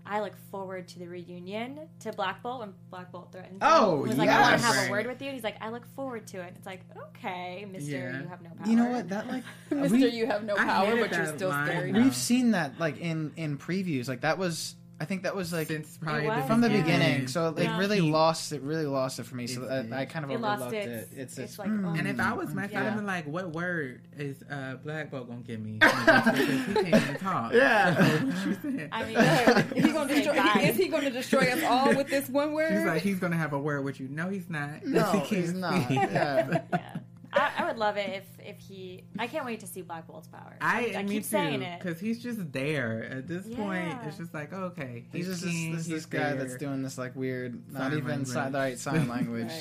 I look forward to the reunion to Black Bolt when Black Bolt threatened. him. Oh, was like, I want to have a word with you. He's like, I look forward to it. It's like, okay, Mister, Yeah. you have no power. You know what? That like Mister, we- you have no I power, hated but you're still line. scary. We've seen that like in in previews. Like that was I think that was like Since probably was, from the yeah. beginning. So it Yeah. really lost it. Really lost it for me. So It I. I kind of It overlooked its- it. It's, it's it's like, mm. oh. And if I was Max, Yeah. I'd been like, "What word is uh, Black Bolt gonna give me?" Because he can't even talk. Yeah. So what you saying? I mean, he gonna destroy, bye. is he going to destroy us all with this one word? He's like, he's gonna have a word with you. No, he's not. No, He he's not. speak. Yeah. Yeah. I, I would love it if if he. I can't wait to see Black Bolt's power. I, I me keep too, saying it. because he's just there at this point. It's just like okay, He's just this, king, this, he's this guy that's doing this like weird, not Sign even sign, language. right sign language.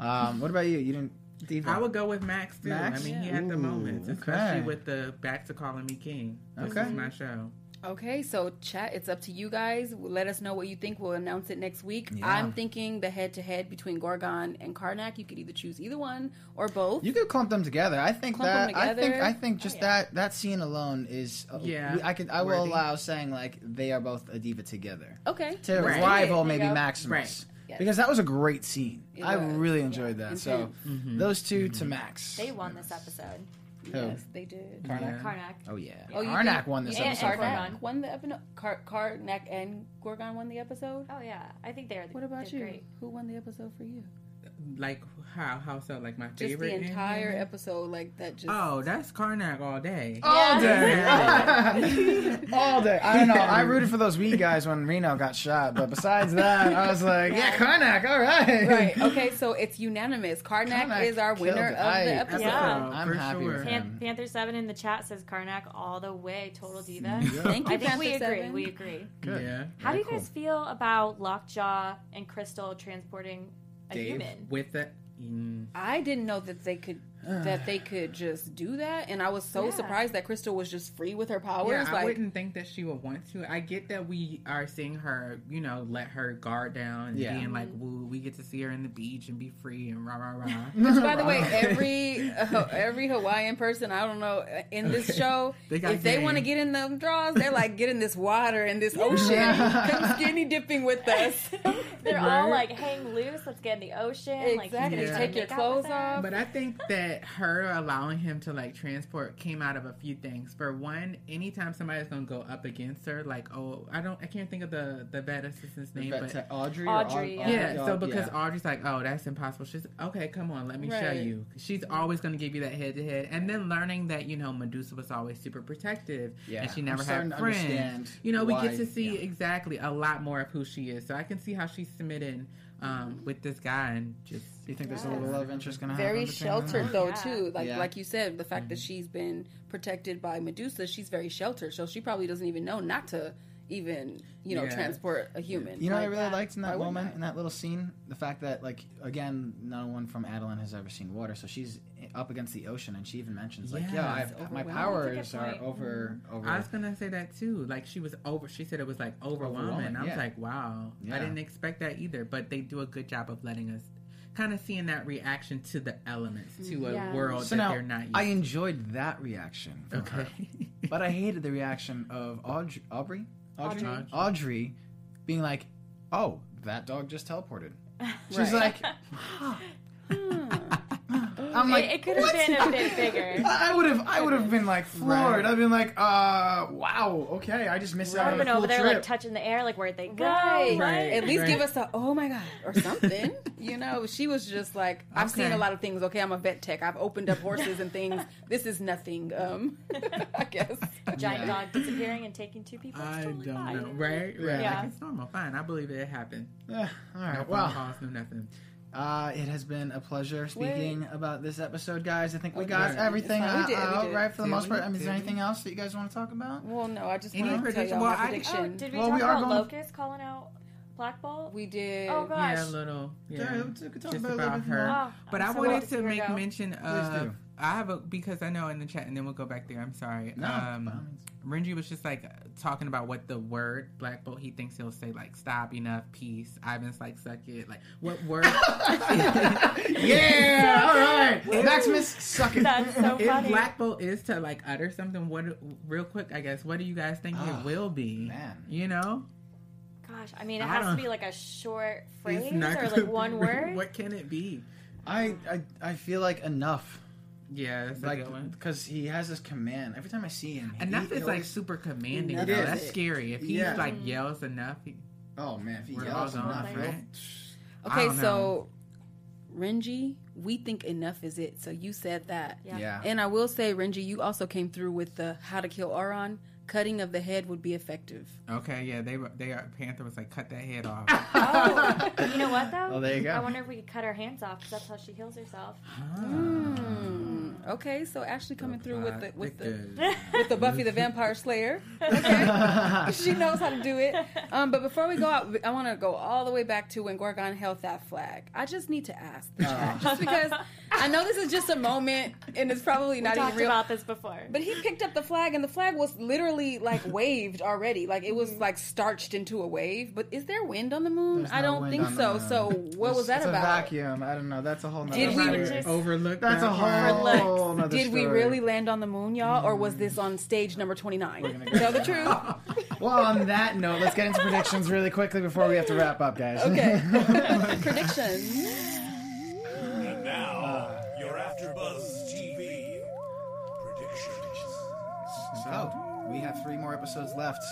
Right. Um, what about you? You didn't. Diva. I would go with Max too. Max? I mean, he Yeah. had the Ooh, moments, okay. especially with the back to calling me king. This Okay. is my show. Okay, so chat, it's up to you guys. Let us know what you think. We'll announce it next week. Yeah. I'm thinking the head to head between Gorgon and Karnak. You could either choose either one or both. You could clump them together. I think Clump them that. I think. I think just Oh, yeah. that that scene alone is. Uh, Yeah. I could. I will Worthy. allow saying like they are both a diva together okay. to Right. rival maybe go. Maximus. Right. Yes. Because that was a great scene. It I was, really enjoyed that. So Intense. those 2 to Max. They won this episode. Yes, they did. Yeah. Karnak. Oh yeah. Oh, you Karnak think- won this and episode. Gorgon. Karnak won the episode. Car- Karnak and Gorgon won the episode. Oh yeah, I think they're. What about you? Great. Who won the episode for you? Like how how so? Like my Just favorite. the entire here? episode, like that. Just Oh, that's Karnak all day. All Yeah. day. All day. I don't know. I rooted for those weed guys when Reno got shot, but besides that, I was like, yeah, Karnak, all right. right. Okay, so it's unanimous. Karnak, Karnak is our winner of I- the episode. Yeah. I'm for happy sure. Pan- Panther Seven in the chat says Karnak all the way, total diva. Thank you, I think Panther we agree. Seven. We agree. Good. Yeah. How do you Very guys feel about Lockjaw and Crystal transporting a Dave? With it. Mm, I didn't know that they could that they could just do that, and I was so Yeah. surprised that Crystal was just free with her yeah, powers. I like, wouldn't think that she would want to. I get that we are seeing her, you know, let her guard down and Yeah. being like, "Woo, we get to see her in the beach and be free and rah rah rah." which, by the way, every uh, every Hawaiian person I don't know in this show, They got if they want to get in them draws, they're like, get in this water and this ocean, come skinny dipping with us. They're all like hang loose. Let's get in the ocean. Like, he's Exactly. gonna Yeah. Take your make out with clothes off. But I think that her allowing him to like transport came out of a few things. For one, anytime somebody's gonna go up against her, like oh, I don't, I can't think of the the vet assistant's name, but But Audrey. or Audrey, Aud- yeah. yeah. So because yeah. Audrey's like, oh, that's impossible. She's okay. Come on, let me show you. She's always gonna give you that head to head, and then learning that you know Medusa was always super protective, Yeah. and she I'm never had to friends. understand You know, we get to see yeah. exactly a lot more of who she is. So I can see how she's submitting um, with this guy and just. Do you think there's a little love interest gonna happen? very between them? sheltered though yeah. too. Like Yeah. like you said, the fact that she's been protected by Medusa, she's very sheltered. So she probably doesn't even know not to even you know Yeah. transport a human. You know what I Like, really liked in that wouldn't moment, in that little scene? The fact that, like, again, no one from Attilan has ever seen water, so she's up against the ocean, and she even mentions, like, yeah, Yeah. I've, my powers That's a good are over, mm-hmm. over. I was gonna say that too. Like she was over. She said it was like overwhelming. Overwhelming, I was yeah. like, wow. Yeah. I didn't expect that either. But they do a good job of letting us kind of seeing that reaction to the elements to a Yeah. world so that now, they're not used. I enjoyed that reaction from Okay. her, but I hated the reaction of Audrey, Aubrey, Audrey, Audrey. Audrey, being like, "Oh, that dog just teleported." She's Right. like, hmm. I'm like, it, it could have been a bit bigger. I would have, I would have been like floored. Right. I've been like, uh, wow, okay, I just missed I out would on have a been cool over there trip. like touching the air, like where'd they go? Right. Right. At least Right. give us a oh my god or something. you know, she was just like, I've seen a lot of things. Okay, I'm a vet tech. I've opened up horses and things. This is nothing. Um, I guess. Giant Yeah. dog disappearing and taking two people. I totally don't fine. know. Right? Right. Yeah. Like, it's normal. Fine. I believe it happened. Eh, all No right, phone well, calls, no nothing. Uh, it has been a pleasure speaking about this episode, guys. I think we got It's everything fine. We out, did, we did. right for the Did most we? part. I mean, is Did there we? anything else that you guys want to talk about? Well, no, I just Any wanted to tell y'all well, my I- prediction. Oh, did we Well, talk we are about going- Locust calling out Black Bolt? we did. Oh, gosh. Yeah, a little. Yeah. Yeah, we could talk Just about it about her. more. Oh, But I'm I so wanted to make mention of. I have a because I know in the chat, and then we'll go back there. I'm sorry. No, um, means. Renji was just like talking about what the word Black Bolt. He thinks he'll say like "stop, enough, peace." Ivan's like "suck it." Like what word? yeah, all right. Maximus, suck it. That's so if funny. Black Bolt is to like utter something, what real quick, I guess, what do you guys think it will be? man. you know, Gosh, I mean, it I has to be like a short phrase or like one word. What can it be? I, I I feel like enough, Yeah, that's a like good one. because he has this command. Every time I see him, Enough he, is like always- super commanding. Though. is. That's scary. If he Yeah. like yells enough, he, Oh man, if he yells gone, enough, right? right? Okay, so Renji, we think enough is it. So you said that. Yeah. Yeah. And I will say, Renji, you also came through with the how to kill Auran. Cutting of the head would be effective. Okay, yeah, they were. They are. Panther was like, cut that head off. Oh, you know what though? Oh, there you go. I wonder if we could cut her hands off because that's how she heals herself. Hmm. Okay, so Ashley coming through with the with the with the Buffy the Vampire Slayer. Okay. she knows how to do it. Um, but before we go out, I want to go all the way back to when Gorgon held that flag. I just need to ask the chat, just because I know this is just a moment and it's probably We not even talked real. about this before. But he picked up the flag, and the flag was literally like waved already. Like it was Mm-hmm. like starched into a wave. But is there wind on the moon? There's I don't wind think so. So what It's- was that it's about? A vacuum. I don't know. That's a whole. Nother Did we- story. Just- overlook That's a that part? whole. Overlooked. nother Did we story. really land on the moon, y'all, or was this on stage number twenty nine? gonna Tell the truth. Well, on that note, let's get into predictions really quickly before we have to wrap up, guys. Okay. Predictions. And now, your AfterBuzz TV predictions. So we have three more episodes left.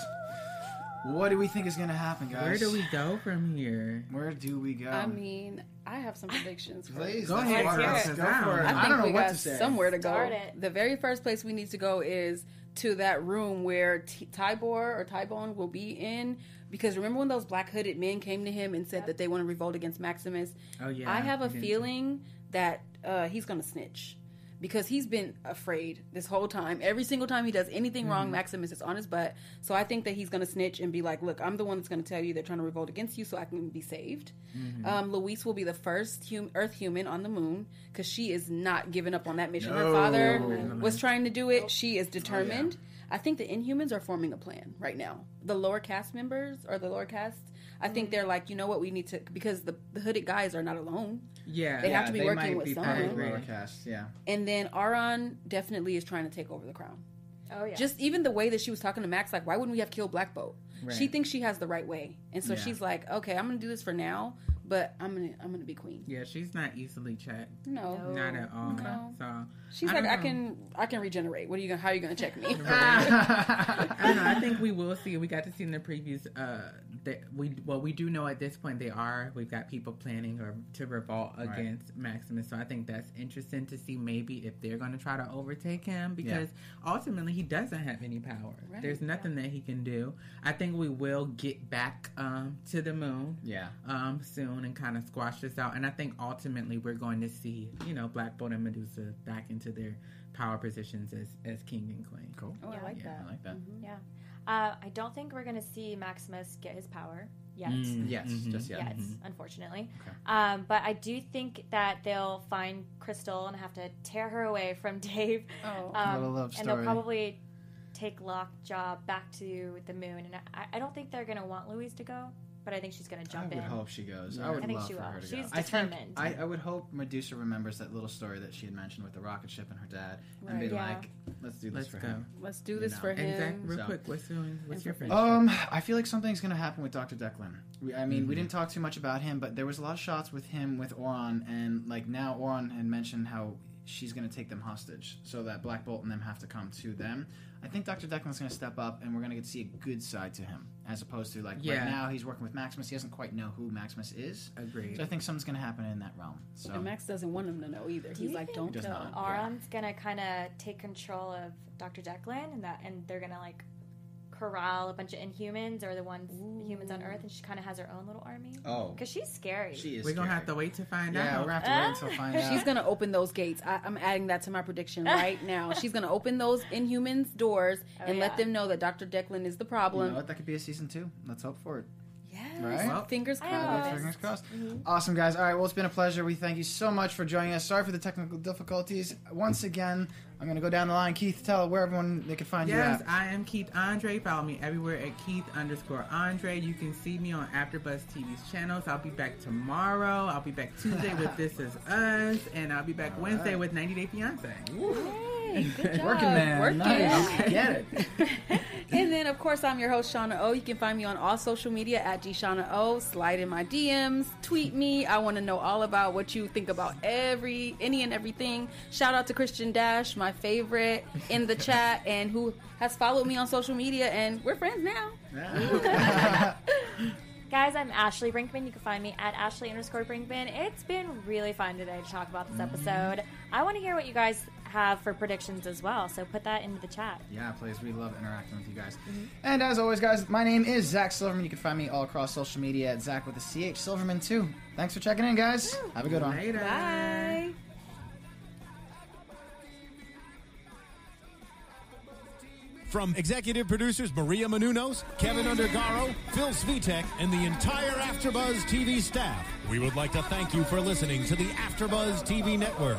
What do we think is going to happen, guys? Where do we go from here? Where do we go? I mean, I have some predictions. For Please, Go ahead, hear Chris. it. Go Go for it. I I, I, don't know we what got to say. somewhere to go. Start it. The very first place we need to go is to that room where T- Tibor or Tybone will be in. Because remember when those black hooded men came to him and said that they want to revolt against Maximus? Oh yeah, I have a we didn't- feeling that uh, he's going to snitch. Because he's been afraid this whole time. Every single time he does anything Mm-hmm. wrong, Maximus is on his butt. So I think that he's going to snitch and be like, "Look, I'm the one that's going to tell you they're trying to revolt against you, so I can be saved." Mm-hmm. Um, Louise will be the first hum- Earth human on the moon because she is not giving up on that mission. No. Her father was trying to do it. She Oh, is determined. I think the Inhumans are forming a plan right now. The lower caste members or the lower caste, I Mm-hmm. think they're like, you know what, we need to because the, the hooded guys are not alone. Yeah, They have to be they working might with be someone. part of the Agree. caste, Yeah. And then Auran definitely is trying to take over the crown. oh yeah. Just even the way that she was talking to Max, like, why wouldn't we have killed Black Bolt? Right. She thinks she has the right way, and so Yeah. she's like, okay, I'm gonna do this for now, but I'm gonna I'm gonna be queen. yeah. She's not easily checked. No, No. Not at all. No. So she's I like, I can I can regenerate. What are you gonna? How are you gonna check me? I don't know. I think we will see. We got to see in the previews. Uh, that we well, we do know at this point they are. We've got people planning or to revolt Right. against Maximus. So I think that's interesting to see maybe if they're going to try to overtake him because ultimately he doesn't have any power. Right. There's nothing that he can do. I think we will get back um, to the moon yeah. um, soon and kind of squash this out. And I think ultimately we're going to see, you know, Black Bolt and Medusa back into their power positions as, as king and queen. Cool. Oh, I Yeah. like Yeah, that. I like that. yeah. Uh, I don't think we're gonna see Maximus get his power yet. Mm, Yes, mhm. just yet. Yet, Mhm. unfortunately. Okay. Um, but I do think that they'll find Crystal and have to tear her away from Dave. Oh. Um, Little love and they'll probably take Lockjaw back to the moon. And I, I don't think they're gonna want Louise to go, but I think she's gonna I jump would in. I hope she goes. Yeah. I would I think love she for will. her to She's go. I think determined. I, I would hope Medusa remembers that little story that she had mentioned with the rocket ship and her dad, and Right. be Yeah. like, "Let's do this Let's for go. him." Let's do You this know. for And Zach, him. real So- quick, what's doing? What's your And prediction? Um, I feel like something's gonna happen with Doctor Declan. We, I mean, we Mhm. didn't talk too much about him, but there was a lot of shots with him with Auran, and like now Auran had mentioned how she's gonna take them hostage, so that Black Bolt and them have to come to them. I think Doctor Declan's gonna step up, and we're gonna get to see a good side to him, as opposed to like Yeah. right now he's working with Maximus. He doesn't quite know who Maximus is, Agreed. so I think something's gonna happen in that realm. So And Max doesn't want him to know either. Do He's like, don't He does tell. not. Auran's gonna kind of take control of Dr. Declan, and that, and they're gonna like corral a bunch of Inhumans or the ones the humans on Earth, and she kind of has her own little army. oh, Because she's scary. she is. We're gonna scary. have to wait to find Yeah, out. we're gonna have to wait until find out. She's gonna open those gates. I, I'm adding that to my prediction right now. She's gonna open those Inhumans doors Oh, and let them know that Dr. Declan is the You problem. know what? That could be a season two. Let's hope for it. Yes. Right? Well, Fingers crossed. Fingers crossed. Mm-hmm. Awesome, guys. All right, well, it's been a pleasure. We thank you so much for joining us. Sorry for the technical difficulties. Once again, I'm going to go down the line. Keith, tell where everyone they can find Yes, you at. I am Keith Andre. Follow me everywhere at Keith underscore Andre. You can see me on AfterBuzz TV's channels. I'll be back tomorrow. I'll be back Tuesday with This Is Us, and I'll be back Wednesday with 90 Day Fiance. Hey, good job. Working man. Working. Nice. Get it. And then, of course, I'm your host, Shawna O. You can find me on all social media at Shawna O. Slide in my DMs, tweet me. I want to know all about what you think about every, any and everything. Shout out to Christian Dash, my favorite in the chat, and who has followed me on social media, and we're friends now. Guys, I'm Ashley Brinkman. You can find me at Ashley underscore Brinkman. It's been really fun today to talk about this mm-hmm. episode. I want to hear what you guys have for predictions as well, so put that into the chat. Yeah, please. We love interacting with you guys. Mm-hmm. And as always, guys, my name is Zach Silverman. You can find me all across social media at Zach with a CH Silverman too. Thanks for checking in, guys. Have a good one. Later. Bye. From executive producers Maria Menounos, Kevin Undergaro, Phil Svitek, and the entire AfterBuzz TV staff, we would like to thank you for listening to the AfterBuzz TV network.